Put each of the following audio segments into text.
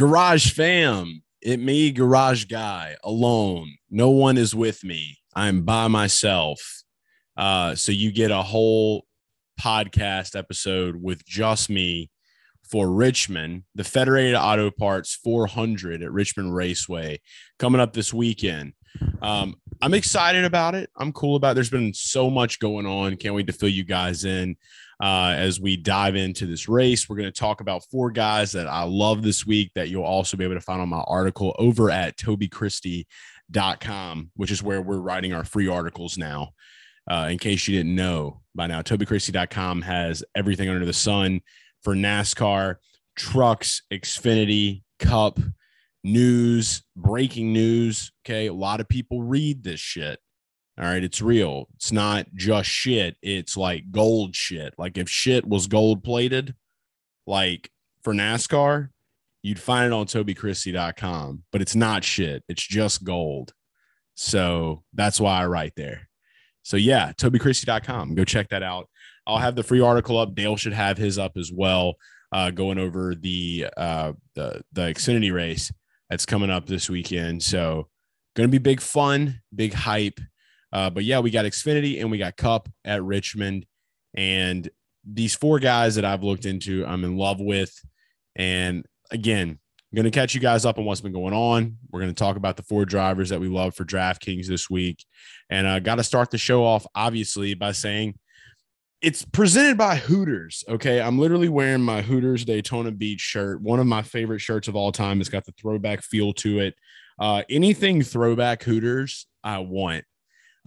Garage fam, it me, garage guy, alone. No one is with me. I'm by myself. Uh, so you get a whole podcast episode with just me for Richmond, the Federated Auto Parts 400 at Richmond Raceway coming up this weekend. Um, I'm excited about it. I'm cool about it. There's been so much going on. Can't wait to fill you guys in uh, as we dive into this race. We're going to talk about four guys that I love this week that you'll also be able to find on my article over at tobychristie.com, which is where we're writing our free articles now. Uh, in case you didn't know by now, tobychristie.com has everything under the sun for NASCAR, trucks, Xfinity, Cup, news, breaking news. Okay. A lot of people read this shit. All right. It's real. It's not just shit. It's like gold shit. Like if shit was gold plated, like for NASCAR, you'd find it on tobychristie.com, but it's not shit. It's just gold. So that's why I write there. So yeah, tobychristie.com. Go check that out. I'll have the free article up. Dale should have his up as well, uh, going over the uh, the the Xfinity race that's coming up this weekend. So going to be big fun, big hype. Uh, but yeah, we got Xfinity and we got Cup at Richmond, and these four guys that I've looked into, I'm in love with. And again, I'm going to catch you guys up on what's been going on. We're going to talk about the four drivers that we love for DraftKings this week. And I uh, got to start the show off, obviously, by saying it's presented by Hooters. Okay. I'm literally wearing my Hooters Daytona Beach shirt, one of my favorite shirts of all time. It's got the throwback feel to it. Uh, anything throwback Hooters, I want.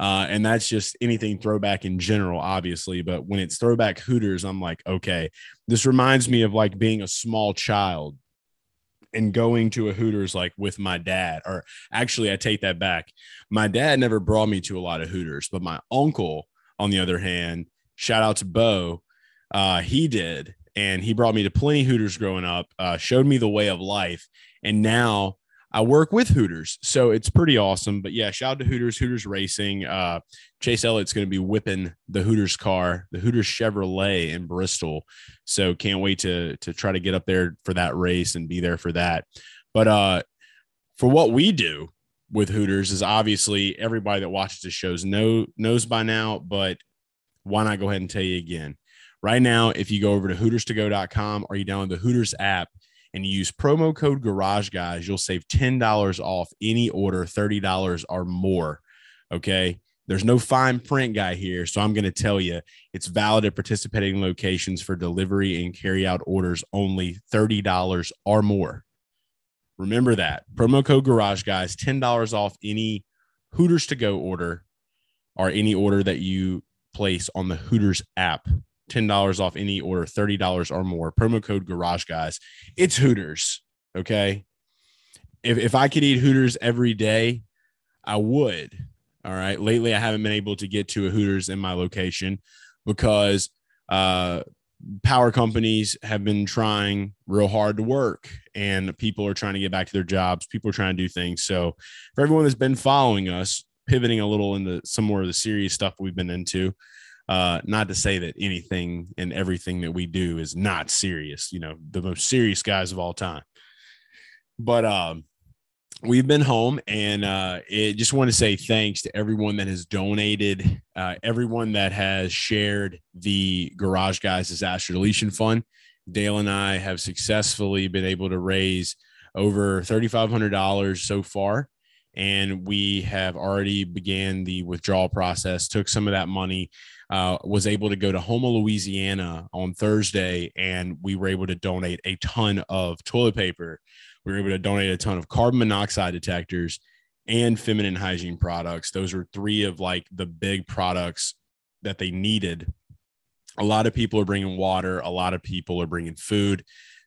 Uh, and that's just anything throwback in general, obviously. But when it's throwback Hooters, I'm like, okay, this reminds me of like being a small child and going to a Hooters like with my dad. Or actually, I take that back. My dad never brought me to a lot of Hooters, but my uncle, on the other hand, Shout out to Bo. Uh, he did. And he brought me to plenty Hooters growing up, uh, showed me the way of life. And now I work with Hooters. So it's pretty awesome. But yeah, shout out to Hooters, Hooters Racing. Uh, Chase Elliott's going to be whipping the Hooters car, the Hooters Chevrolet in Bristol. So can't wait to, to try to get up there for that race and be there for that. But uh, for what we do with Hooters is obviously everybody that watches the shows know knows by now, but why not go ahead and tell you again? Right now, if you go over to hooterstogo.com or you download the Hooters app and use promo code Garage Guys, you'll save $10 off any order, $30 or more. Okay. There's no fine print guy here. So I'm going to tell you it's valid at participating locations for delivery and carry out orders only $30 or more. Remember that promo code Garage Guys, $10 off any Hooters to go order or any order that you place on the Hooters app. $10 off any order, $30 or more. Promo code Garage Guys. It's Hooters. Okay. If, if I could eat Hooters every day, I would. All right. Lately, I haven't been able to get to a Hooters in my location because uh, power companies have been trying real hard to work and people are trying to get back to their jobs. People are trying to do things. So, for everyone that's been following us, pivoting a little into some more of the serious stuff we've been into. Uh, not to say that anything and everything that we do is not serious, you know, the most serious guys of all time. But um, we've been home and uh, it just want to say thanks to everyone that has donated, uh, everyone that has shared the Garage Guys Disaster Deletion Fund. Dale and I have successfully been able to raise over $3,500 so far and we have already began the withdrawal process took some of that money uh, was able to go to Houma, Louisiana on Thursday, and we were able to donate a ton of toilet paper. We were able to donate a ton of carbon monoxide detectors and feminine hygiene products. Those were three of like the big products that they needed. A lot of people are bringing water. A lot of people are bringing food.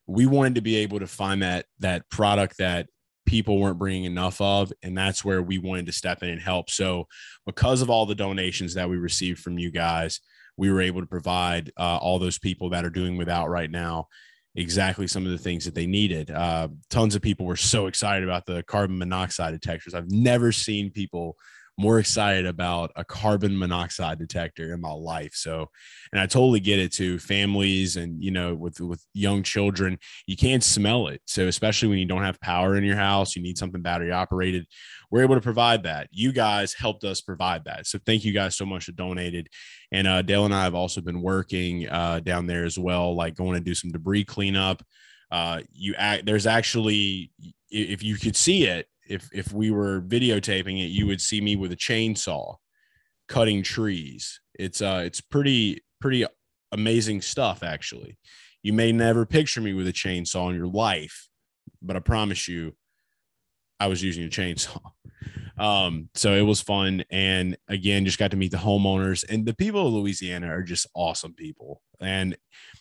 We wanted to be able to find that that product that people weren't bringing enough of and that's where we wanted to step in and help. So because of all the donations that we received from you guys we were able to provide uh, all those people that are doing without right now exactly some of the things that they needed. Uh, tons of people were so excited about the carbon monoxide detectors. I've never seen people more excited about a carbon monoxide detector in my life. So, and I totally get it too. Families and you know, with with young children, you can't smell it. So, especially when you don't have power in your house, you need something battery operated. We're able to provide that. You guys helped us provide that. So, thank you guys so much that donated. And uh, Dale and I have also been working uh, down there as well, like going to do some debris cleanup. Uh, you act, there's actually, if you could see it, if if we were videotaping it, you would see me with a chainsaw cutting trees. It's uh it's pretty pretty amazing stuff actually. You may never picture me with a chainsaw in your life, but I promise you I was using a chainsaw. Um, so it was fun. And again, just got to meet the homeowners and the people of Louisiana are just awesome people. And,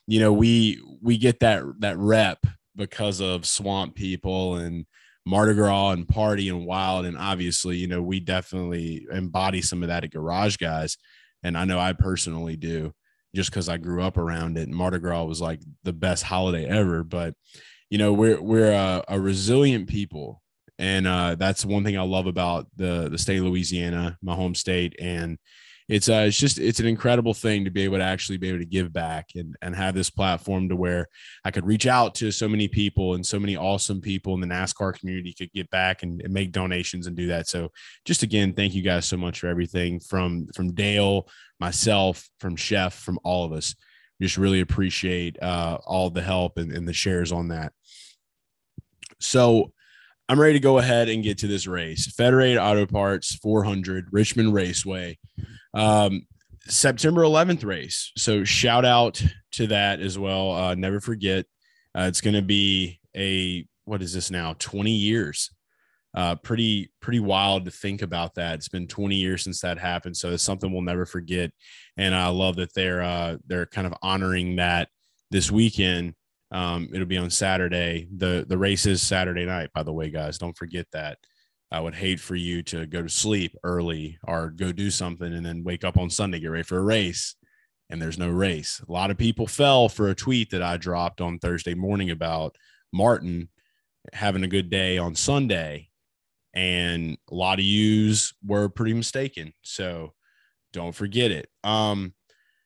you know, we, we get that, that rep because of swamp people and Mardi Gras and party and wild. And obviously, you know, we definitely embody some of that at Garage Guys. And I know I personally do just because I grew up around it. Mardi Gras was like the best holiday ever. But, you know, we're, we're a, a resilient people. And uh, that's one thing I love about the, the state of Louisiana, my home state. And, it's uh, it's just it's an incredible thing to be able to actually be able to give back and and have this platform to where I could reach out to so many people and so many awesome people in the NASCAR community could get back and, and make donations and do that. So just again, thank you guys so much for everything from from Dale, myself, from Chef, from all of us. Just really appreciate uh, all the help and, and the shares on that. So I'm ready to go ahead and get to this race. Federated Auto Parts 400 Richmond Raceway. Um, September 11th race. So shout out to that as well. Uh, never forget. Uh, it's going to be a what is this now? 20 years. Uh, pretty pretty wild to think about that. It's been 20 years since that happened, so it's something we'll never forget. And I love that they're uh, they're kind of honoring that this weekend um, it'll be on Saturday. The the race is Saturday night, by the way, guys. Don't forget that. I would hate for you to go to sleep early or go do something and then wake up on Sunday, get ready for a race, and there's no race. A lot of people fell for a tweet that I dropped on Thursday morning about Martin having a good day on Sunday. And a lot of yous were pretty mistaken. So don't forget it. Um,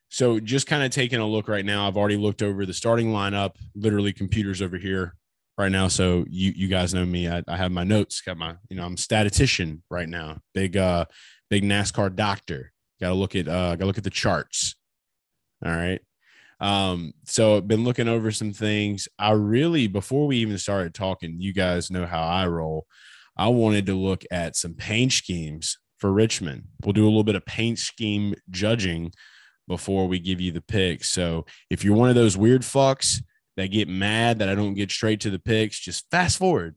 so just kind of taking a look right now. I've already looked over the starting lineup, literally computers over here right now. So you you guys know me. I, I have my notes, got my, you know, I'm statistician right now. Big uh big NASCAR doctor. Gotta look at uh gotta look at the charts. All right. Um, so I've been looking over some things. I really, before we even started talking, you guys know how I roll. I wanted to look at some paint schemes for Richmond. We'll do a little bit of paint scheme judging before we give you the pick. So if you're one of those weird fucks that get mad that I don't get straight to the picks, just fast forward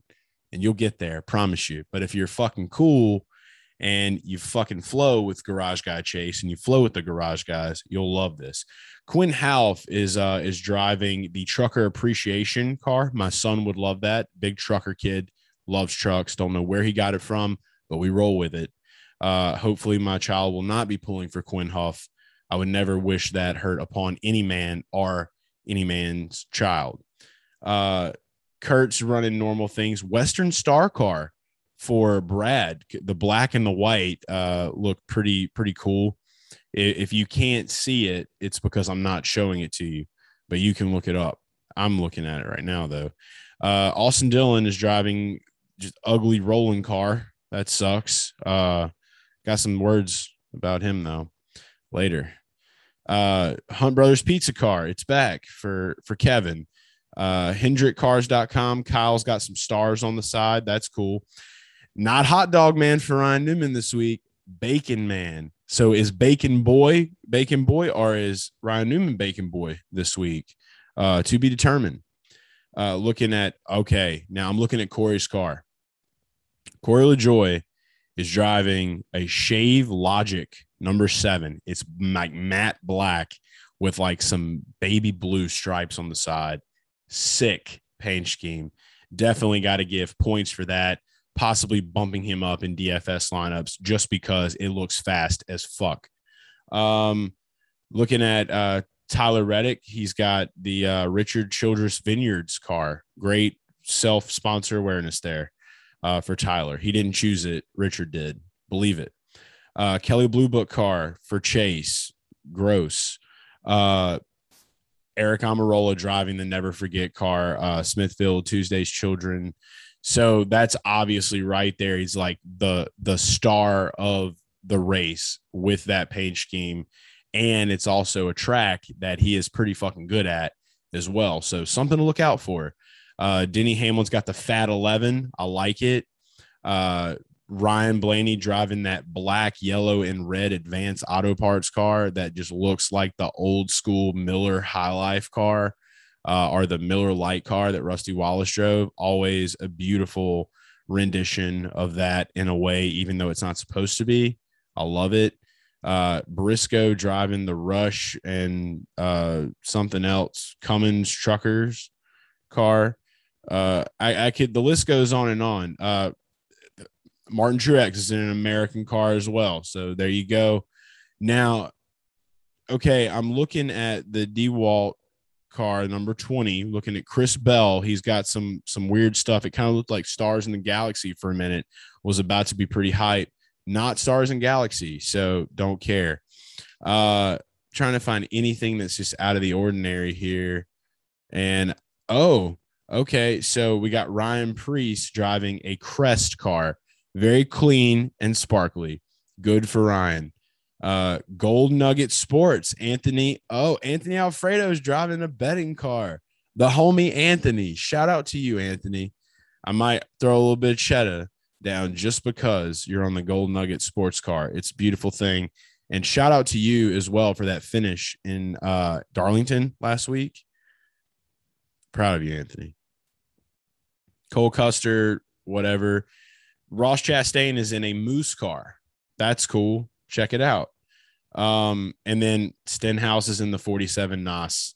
and you'll get there. I promise you. But if you're fucking cool and you fucking flow with Garage Guy Chase and you flow with the Garage Guys, you'll love this. Quin Houff is uh is driving the trucker appreciation car. My son would love that. Big trucker kid, loves trucks. Don't know where he got it from, but we roll with it. Uh, hopefully, my child will not be pulling for Quin Houff I would never wish that hurt upon any man or any man's child. Uh, Kurt's running normal things. Western Star Car for Brad, the black and the white uh, look pretty pretty cool. If you can't see it, it's because I'm not showing it to you, but you can look it up. I'm looking at it right now though. Uh, Austin Dillon is driving just ugly rolling car. That sucks. Uh, got some words about him though later. Uh, Hunt Brothers Pizza Car, it's back for for Kevin. Uh, HendrickCars.com. Kyle's got some stars on the side. That's cool. Not Hot Dog Man for Ryan Newman this week. Bacon Man. So is Bacon Boy Bacon Boy or is Ryan Newman Bacon Boy this week? Uh, to be determined. Uh, looking at okay, now I'm looking at Corey's car. Corey LaJoie is driving a Shave Logic number seven. It's like matte black with like some baby blue stripes on the side. Sick paint scheme. Definitely got to give points for that. Possibly bumping him up in DFS lineups just because it looks fast as fuck. Um, looking at uh, Tyler Reddick, he's got the uh, Richard Childress Vineyards car. Great self sponsor awareness there uh, for Tyler. He didn't choose it, Richard did. Believe it. Uh, Kelley Blue Book car for Chase, gross. Uh, Aric Almirola driving the Never Forget car, uh, Smithfield Tuesday's Children. So that's obviously right there. He's like the the star of the race with that paint scheme, and it's also a track that he is pretty fucking good at as well. So something to look out for. Uh, Denny Hamlin's got the Fat Eleven. I like it. Uh, Ryan Blaney driving that black, yellow, and red advanced auto parts car that just looks like the old school Miller High Life car uh, or the Miller Lite car that Rusty Wallace drove. Always a beautiful rendition of that in a way, even though it's not supposed to be. I love it. Uh, Briscoe driving the Rush and uh, something else, Cummins Truckers car. Uh, I, I could, the list goes on and on. Uh, Martin Truex is in an American car as well. So there you go. Now, okay, I'm looking at the DeWalt car, number 20, looking at Chris Bell. He's got some some weird stuff. It kind of looked like Stars in the Galaxy for a minute, was about to be pretty hype. Not Stars and Galaxy, so don't care. Uh trying to find anything that's just out of the ordinary here. And oh, okay. So we got Ryan Preece driving a Crest car very clean and sparkly. Good for Ryan. Uh, Gold Nugget Sports, Anthony. Oh, Anthony Alfredo is driving a betting car. The homie Anthony. Shout out to you, Anthony. I might throw a little bit of cheddar down just because you're on the Gold Nugget Sports car. It's a beautiful thing. And shout out to you as well for that finish in uh, Darlington last week. Proud of you, Anthony. Cole Custer, whatever. Ross Chastain is in a moose car. That's cool. Check it out. Um, and then Stenhouse is in the 47 NOS.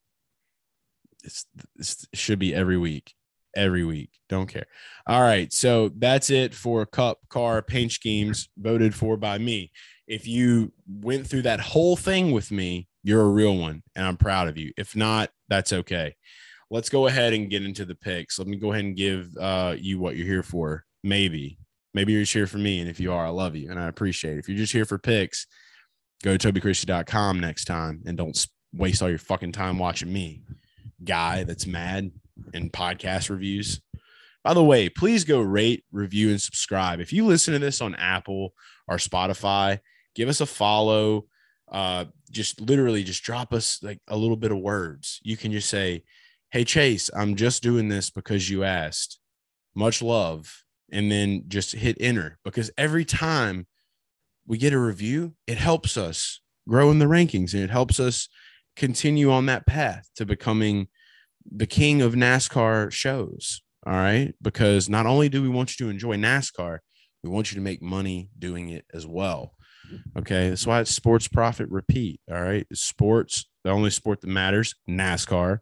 It's, it's, it should be every week. Every week. Don't care. All right. So that's it for Cup Car Paint Schemes voted for by me. If you went through that whole thing with me, you're a real one, and I'm proud of you. If not, that's okay. Let's go ahead and get into the picks. Let me go ahead and give uh, you what you're here for. Maybe Maybe you're just here for me. And if you are, I love you and I appreciate it. If you're just here for picks, go to tobychristie.com next time and don't waste all your fucking time watching me, guy that's mad in podcast reviews. By the way, please go rate, review, and subscribe. If you listen to this on Apple or Spotify, give us a follow. Uh, just literally just drop us like a little bit of words. You can just say, Hey, Chase, I'm just doing this because you asked. Much love and then just hit enter because every time we get a review, it helps us grow in the rankings and it helps us continue on that path to becoming the king of NASCAR shows. All right. Because not only do we want you to enjoy NASCAR, we want you to make money doing it as well. Okay. That's why it's sports profit repeat. All right. Sports, the only sport that matters, NASCAR.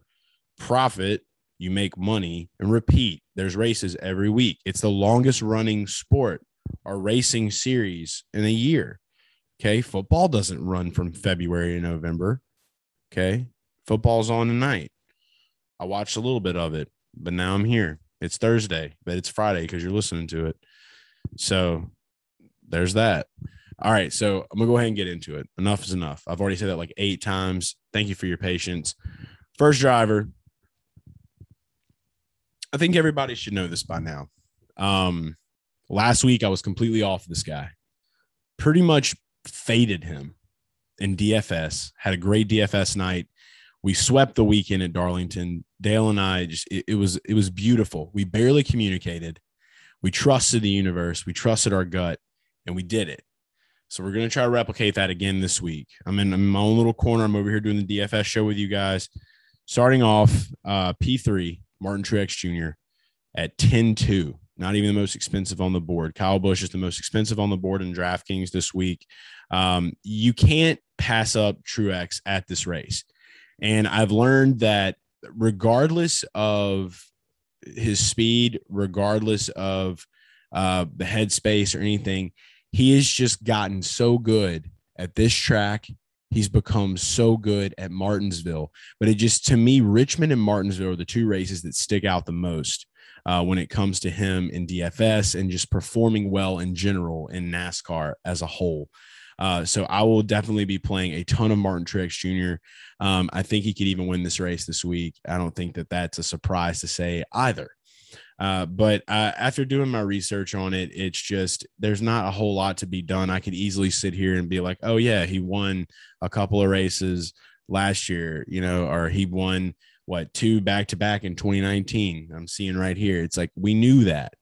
Profit, you make money and repeat. There's races every week. It's the longest running sport or racing series in a year. Okay. Football doesn't run from February to November. Okay. Football's on tonight. I watched a little bit of it, but now I'm here. It's Thursday, but it's Friday because you're listening to it. So there's that. All right. So I'm going to go ahead and get into it. Enough is enough. I've already said that like eight times. Thank you for your patience. First driver, I think everybody should know this by now. Um, last week I was completely off this guy. Pretty much faded him in DFS. Had a great DFS night. We swept the weekend at Darlington. Dale and I just it, it was it was beautiful. We barely communicated. We trusted the universe. We trusted our gut, and we did it. So we're gonna try to replicate that again this week. I'm in, I'm in my own little corner. I'm over here doing the DFS show with you guys. Starting off, uh, P3 Martin Truex Jr. at 10 2. Not even the most expensive on the board. Kyle Busch is the most expensive on the board in DraftKings this week. Um, you can't pass up Truex at this race. And I've learned that regardless of his speed, regardless of uh, the headspace or anything, he has just gotten so good at this track He's become so good at Martinsville. But it just, to me, Richmond and Martinsville are the two races that stick out the most uh, when it comes to him in DFS and just performing well in general in NASCAR as a whole. Uh, so I will definitely be playing a ton of Martin Truex Jr. Um, I think he could even win this race this week. I don't think that that's a surprise to say either. Uh, but uh, after doing my research on it, it's just there's not a whole lot to be done. I could easily sit here and be like, oh, yeah, he won a couple of races last year, you know, or he won what two back to back in 2019. I'm seeing right here. It's like we knew that.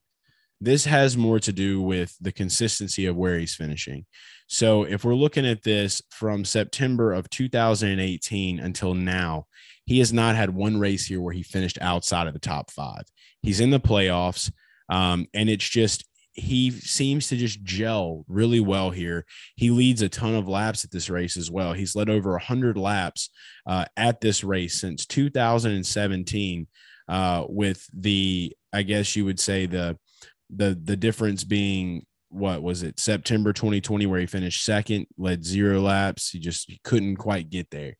This has more to do with the consistency of where he's finishing. So if we're looking at this from September of 2018 until now, he has not had one race here where he finished outside of the top five. He's in the playoffs. Um, and it's just, he seems to just gel really well here. He leads a ton of laps at this race as well. He's led over 100 laps uh, at this race since 2017, uh, with the, I guess you would say, the, the, the difference being what was it September 2020 where he finished second, led zero laps. He just he couldn't quite get there.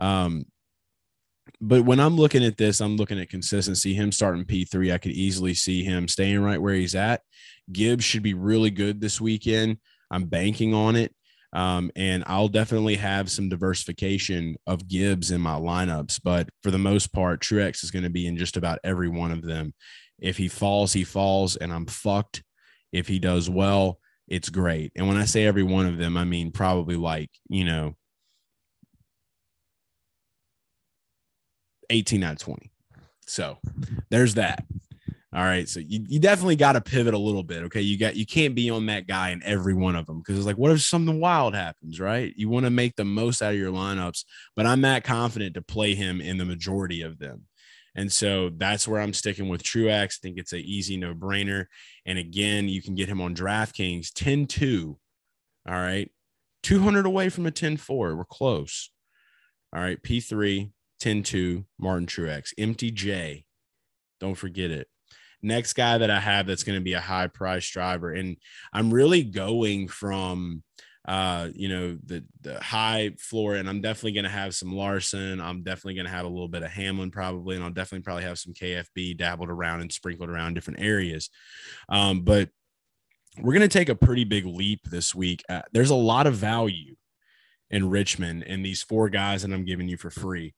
Um, but when I'm looking at this, I'm looking at consistency. Him starting P3, I could easily see him staying right where he's at. Gibbs should be really good this weekend. I'm banking on it. Um, and I'll definitely have some diversification of Gibbs in my lineups. But for the most part, Truex is going to be in just about every one of them. If he falls, he falls, and I'm fucked. If he does well, it's great. And when I say every one of them, I mean probably like, you know, 18 out of 20. So there's that. All right. So you, you definitely got to pivot a little bit. Okay. You got, you can't be on that guy in every one of them because it's like, what if something wild happens? Right. You want to make the most out of your lineups, but I'm that confident to play him in the majority of them. And so that's where I'm sticking with Truex. I think it's an easy no brainer. And again, you can get him on DraftKings 10 2. All right. 200 away from a 10 4. We're close. All right. P3, 10 2, Martin Truex. MTJ. Don't forget it. Next guy that I have that's going to be a high price driver. And I'm really going from uh, you know, the the high floor, and I'm definitely going to have some Larson. I'm definitely going to have a little bit of Hamlin probably, and I'll definitely probably have some KFB dabbled around and sprinkled around different areas. Um, but we're going to take a pretty big leap this week. Uh, there's a lot of value in Richmond and these four guys that I'm giving you for free.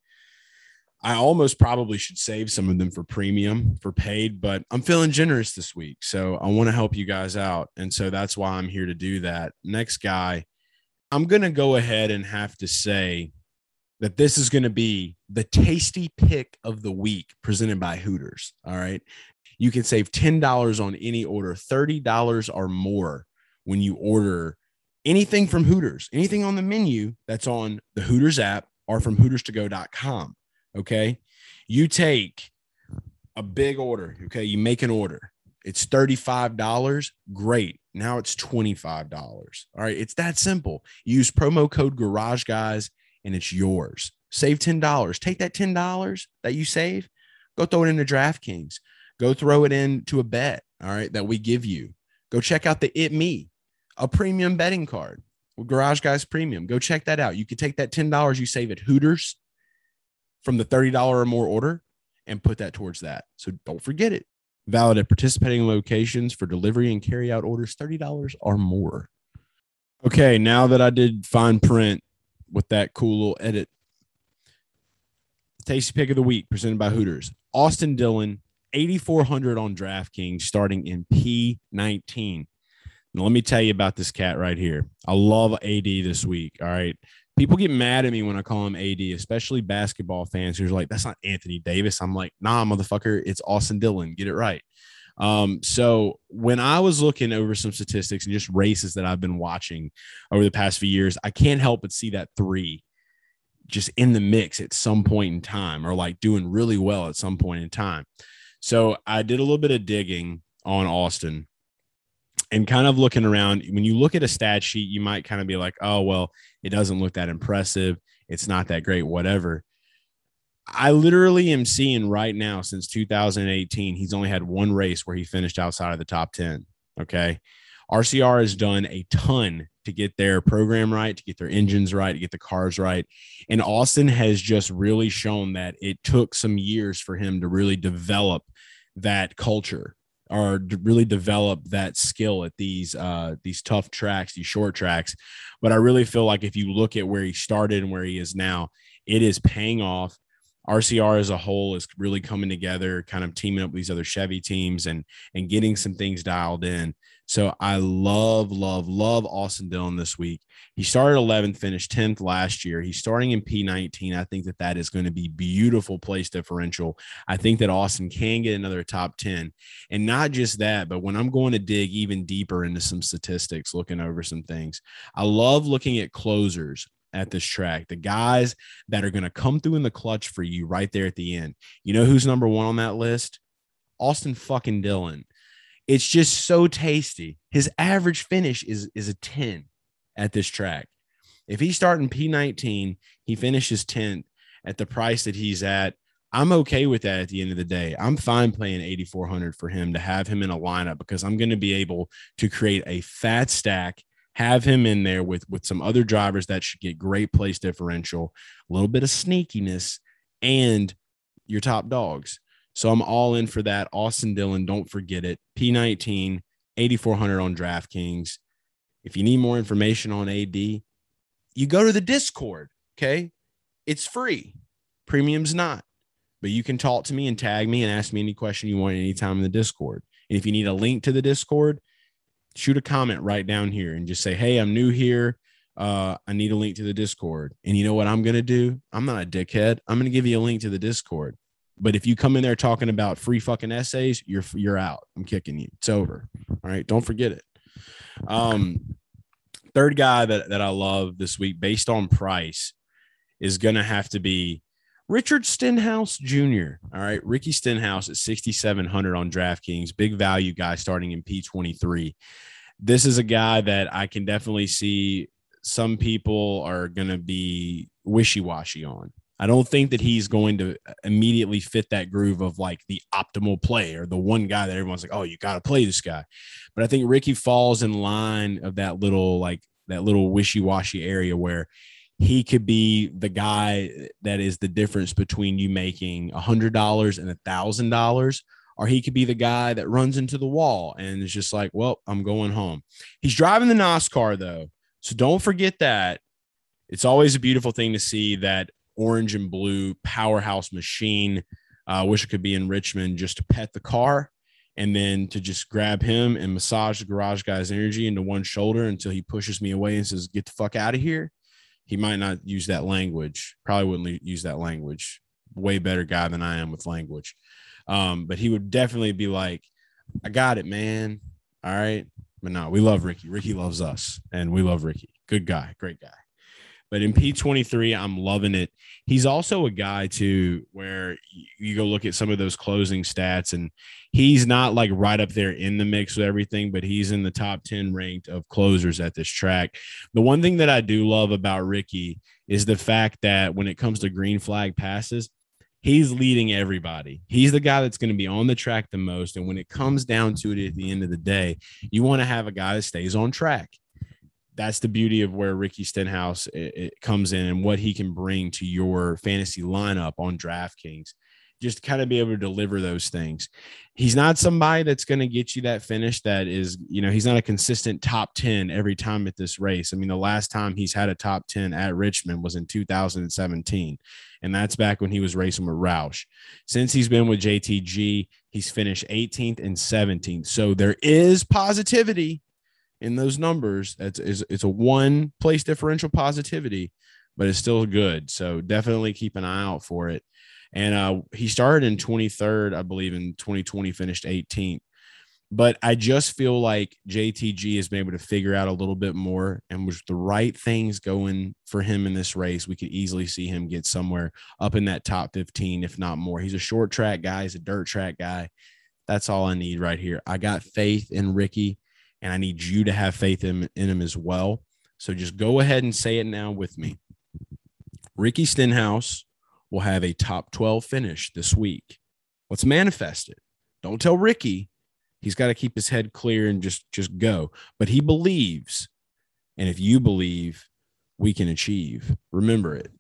I almost probably should save some of them for premium for paid, but I'm feeling generous this week. So I want to help you guys out. And so that's why I'm here to do that. Next guy, I'm going to go ahead and have to say that this is going to be the tasty pick of the week presented by Hooters. All right. You can save $10 on any order, $30 or more when you order anything from Hooters, anything on the menu that's on the Hooters app or from hooterstogo.com. Okay. You take a big order. Okay. You make an order. It's $35. Great. Now it's $25. All right. It's that simple. Use promo code Garage Guys and it's yours. Save $10. Take that $10 that you save, go throw it into DraftKings. Go throw it into a bet. All right. That we give you. Go check out the It Me, a premium betting card Garage Guys Premium. Go check that out. You could take that $10 you save at Hooters from the $30 or more order and put that towards that. So don't forget it. Valid at participating locations for delivery and carry out orders $30 or more. Okay, now that I did fine print with that cool little edit, tasty pick of the week presented by Hooters. Austin Dillon, 8,400 on DraftKings starting in P19. Now, let me tell you about this cat right here. I love AD this week. All right people get mad at me when I call him AD, especially basketball fans who's like, that's not Anthony Davis. I'm like, nah, motherfucker, it's Austin Dillon. Get it right. Um, so when I was looking over some statistics and just races that I've been watching over the past few years, I can't help but see that three just in the mix at some point in time or like doing really well at some point in time. So I did a little bit of digging on Austin and kind of looking around. When you look at a stat sheet, you might kind of be like, oh, well, it doesn't look that impressive. It's not that great, whatever. I literally am seeing right now since 2018, he's only had one race where he finished outside of the top 10. Okay. RCR has done a ton to get their program right, to get their engines right, to get the cars right. And Austin has just really shown that it took some years for him to really develop that culture or really develop that skill at these uh, these tough tracks, these short tracks. But I really feel like if you look at where he started and where he is now, it is paying off. RCR as a whole is really coming together, kind of teaming up with these other Chevy teams and and getting some things dialed in. So I love, love, love Austin Dillon this week. He started 11th, finished 10th last year. He's starting in P19. I think that that is going to be beautiful place differential. I think that Austin can get another top 10. And not just that, but when I'm going to dig even deeper into some statistics, looking over some things, I love looking at closers at this track, the guys that are going to come through in the clutch for you right there at the end. You know who's number one on that list? Austin fucking Dillon. It's just so tasty. His average finish is is a 10 at this track. If he's starting P19, he finishes 10th at the price that he's at. I'm okay with that at the end of the day. I'm fine playing 8400 for him to have him in a lineup because I'm going to be able to create a fat stack, have him in there with with some other drivers that should get great place differential, a little bit of sneakiness and your top dogs. So I'm all in for that. Austin Dillon, don't forget it. P19, 8,400 on DraftKings. If you need more information on AD, you go to the Discord. Okay. It's free. Premium's not, but you can talk to me and tag me and ask me any question you want anytime in the Discord. And if you need a link to the Discord, shoot a comment right down here and just say, Hey, I'm new here. Uh, I need a link to the Discord. And you know what I'm going to do? I'm not a dickhead. I'm going to give you a link to the Discord. But if you come in there talking about free fucking essays, you're you're out. I'm kicking you. It's over. All right. Don't forget it. Um, third guy that, that I love this week, based on price, is gonna have to be Richard Stenhouse Jr. All right, Ricky Stenhouse at 6,700 on DraftKings, big value guy starting in P23. This is a guy that I can definitely see some people are going to be wishy washy on. I don't think that he's going to uh, immediately fit that groove of like the optimal play or the one guy that everyone's like, oh, you got to play this guy. But I think Ricky falls in line of that little like that little wishy washy area where he could be the guy uh, that is the difference between you making a hundred dollars and a thousand dollars or he could be the guy that runs into the wall and is just like, well, I'm going home. He's driving the NASCAR though. So don't forget that. It's always a beautiful thing to see that orange and blue powerhouse machine. I uh, wish it could be in Richmond just to pet the car and then to just grab him and massage the garage guy's energy into one shoulder until he pushes me away and says, Get the fuck out of here. He might not use that language, probably wouldn't use that language. Way better guy than I am with language. Um, but he would definitely be like, I got it, man. All right. But no, we love Ricky. Ricky loves us and we love Ricky. Good guy, great guy. But in P23, I'm loving it. He's also a guy too, where you go look at some of those closing stats, and he's not like right up there in the mix with everything, but he's in the top 10 ranked of closers at this track. The one thing that I do love about Ricky is the fact that when it comes to green flag passes, he's leading everybody. He's the guy that's going to be on the track the most. And when it comes down to it at the end of the day, you want to have a guy that stays on track that's the beauty of where Ricky Stenhouse it, it comes in and what he can bring to your fantasy lineup on DraftKings. Just kind of be able to deliver those things. He's not somebody that's going to get you that finish that is, you know, he's not a consistent top 10 every time at this race. I mean, the last time he's had a top 10 at Richmond was in 2017, and that's back when he was racing with Roush. Since he's been with JTG, he's finished 18th and 17th. So there is positivity in those numbers. It's, it's, it's a one place differential positivity, but it's still good. So definitely keep an eye out for it. And uh, he started in 23rd, I believe, in 2020, finished 18th. But I just feel like JTG has been able to figure out a little bit more, and with the right things going for him in this race, we could easily see him get somewhere up in that top 15, if not more. He's a short track guy, he's a dirt track guy. That's all I need right here. I got faith in Ricky and I need you to have faith in, in him as well. So just go ahead and say it now with me. Ricky Stenhouse will have a top 12 finish this week. Let's manifest it. Don't tell Ricky. He's got to keep his head clear and just just go. But he believes. And if you believe, we can achieve. Remember it.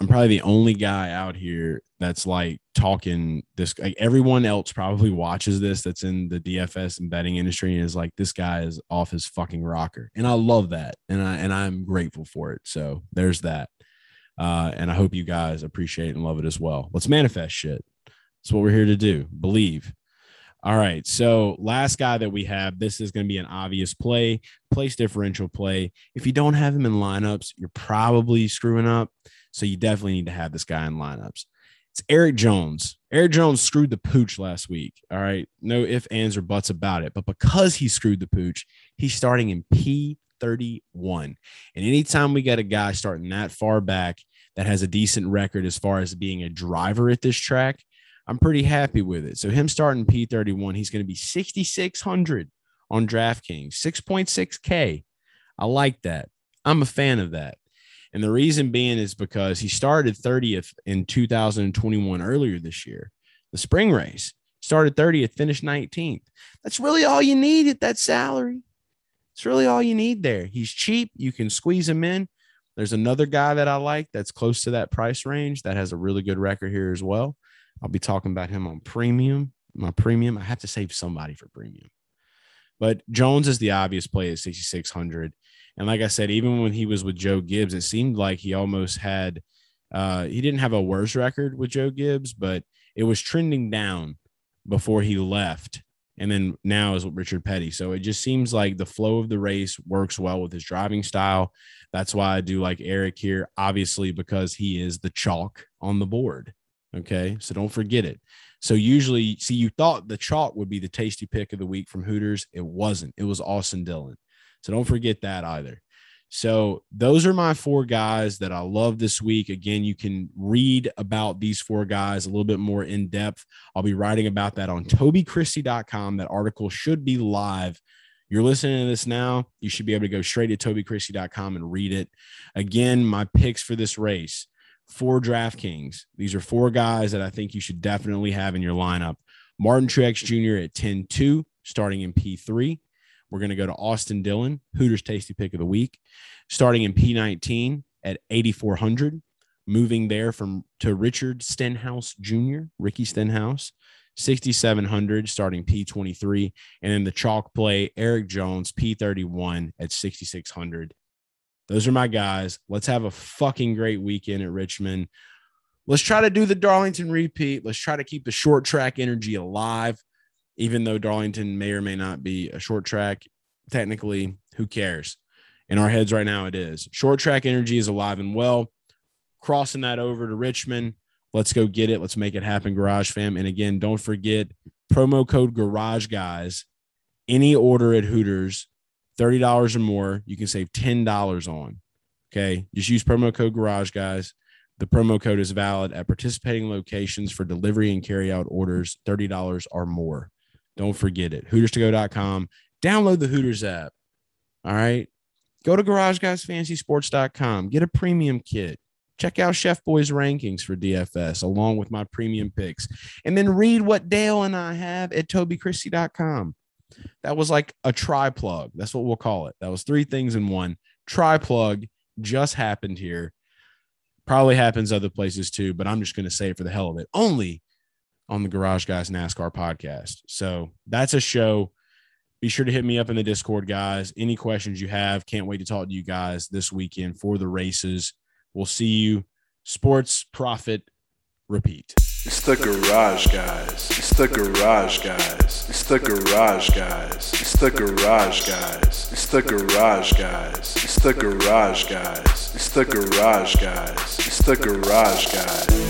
I'm probably the only guy out here that's like talking this. Like everyone else probably watches this that's in the DFS and betting industry and is like, this guy is off his fucking rocker, and I love that, and I and I'm grateful for it. So there's that, uh, and I hope you guys appreciate and love it as well. Let's manifest shit. That's what we're here to do. Believe. All right. So, last guy that we have, this is going to be an obvious play, place differential play. If you don't have him in lineups, you're probably screwing up. So, you definitely need to have this guy in lineups. It's Eric Jones. Eric Jones screwed the pooch last week. All right. No ifs, ands, or buts about it. But because he screwed the pooch, he's starting in P31. And anytime we get a guy starting that far back that has a decent record as far as being a driver at this track, I'm pretty happy with it. So him starting P31, he's going to be 6,600 on DraftKings, 6.6K. I like that. I'm a fan of that. And the reason being is because he started 30th in 2021 earlier this year, the spring race. Started 30th, finished 19th. That's really all you need at that salary. It's really all you need there. He's cheap. You can squeeze him in. There's another guy that I like that's close to that price range that has a really good record here as well. I'll be talking about him on premium. My premium, I have to save somebody for premium. But Jones is the obvious play at 6,600. And like I said, even when he was with Joe Gibbs, it seemed like he almost had, uh, he didn't have a worse record with Joe Gibbs, but it was trending down before he left. And then now is with Richard Petty. So it just seems like the flow of the race works well with his driving style. That's why I do like Eric here, obviously, because he is the chalk on the board. Okay. So don't forget it. So usually, see, you thought the chalk would be the tasty pick of the week from Hooters. It wasn't. It was Austin Dillon. So don't forget that either. So those are my four guys that I love this week. Again, you can read about these four guys a little bit more in depth. I'll be writing about that on tobychristie.com. That article should be live. You're listening to this now. You should be able to go straight to tobychristie.com and read it. Again, my picks for this race for DraftKings. These are four guys that I think you should definitely have in your lineup. Martin Truex Jr. at 10 2, starting in P3. We're going to go to Austin Dillon, Hooters Tasty Pick of the Week, starting in P19 at 8,400. Moving there from to Richard Stenhouse Jr., Ricky Stenhouse, 6,700, starting P23. And then the chalk play, Eric Jones, P31 at 6,600. Those are my guys. Let's have a fucking great weekend at Richmond. Let's try to do the Darlington repeat. Let's try to keep the short track energy alive, even though Darlington may or may not be a short track. Technically, who cares? In our heads right now, it is. Short track energy is alive and well. Crossing that over to Richmond. Let's go get it. Let's make it happen, Garage Fam. And again, don't forget promo code Garage Guys. Any order at Hooters $30 or more, you can save $10 on. Okay. Just use promo code Garage Guys. The promo code is valid at participating locations for delivery and carry out orders $30 or more. Don't forget it. Hooterstogo.com. Download the Hooters app. All right. Go to GarageGuysFantasySports.com. Get a premium kit. Check out Chef Boy's rankings for DFS along with my premium picks. And then read what Dale and I have at TobyChristie.com. That was like a try plug. That's what we'll call it. That was three things in one. Try plug just happened here. Probably happens other places too, but I'm just going to say it for the hell of it. Only on the Garage Guys NASCAR podcast. So that's a show. Be sure to hit me up in the Discord, guys. Any questions you have, can't wait to talk to you guys this weekend for the races. We'll see you. Sports Profit Repeat. It's the garage guys. It's the garage guys. It's the garage guys. It's the garage guys. It's the garage guys. It's the garage guys. It's the garage guys. It's the garage guys.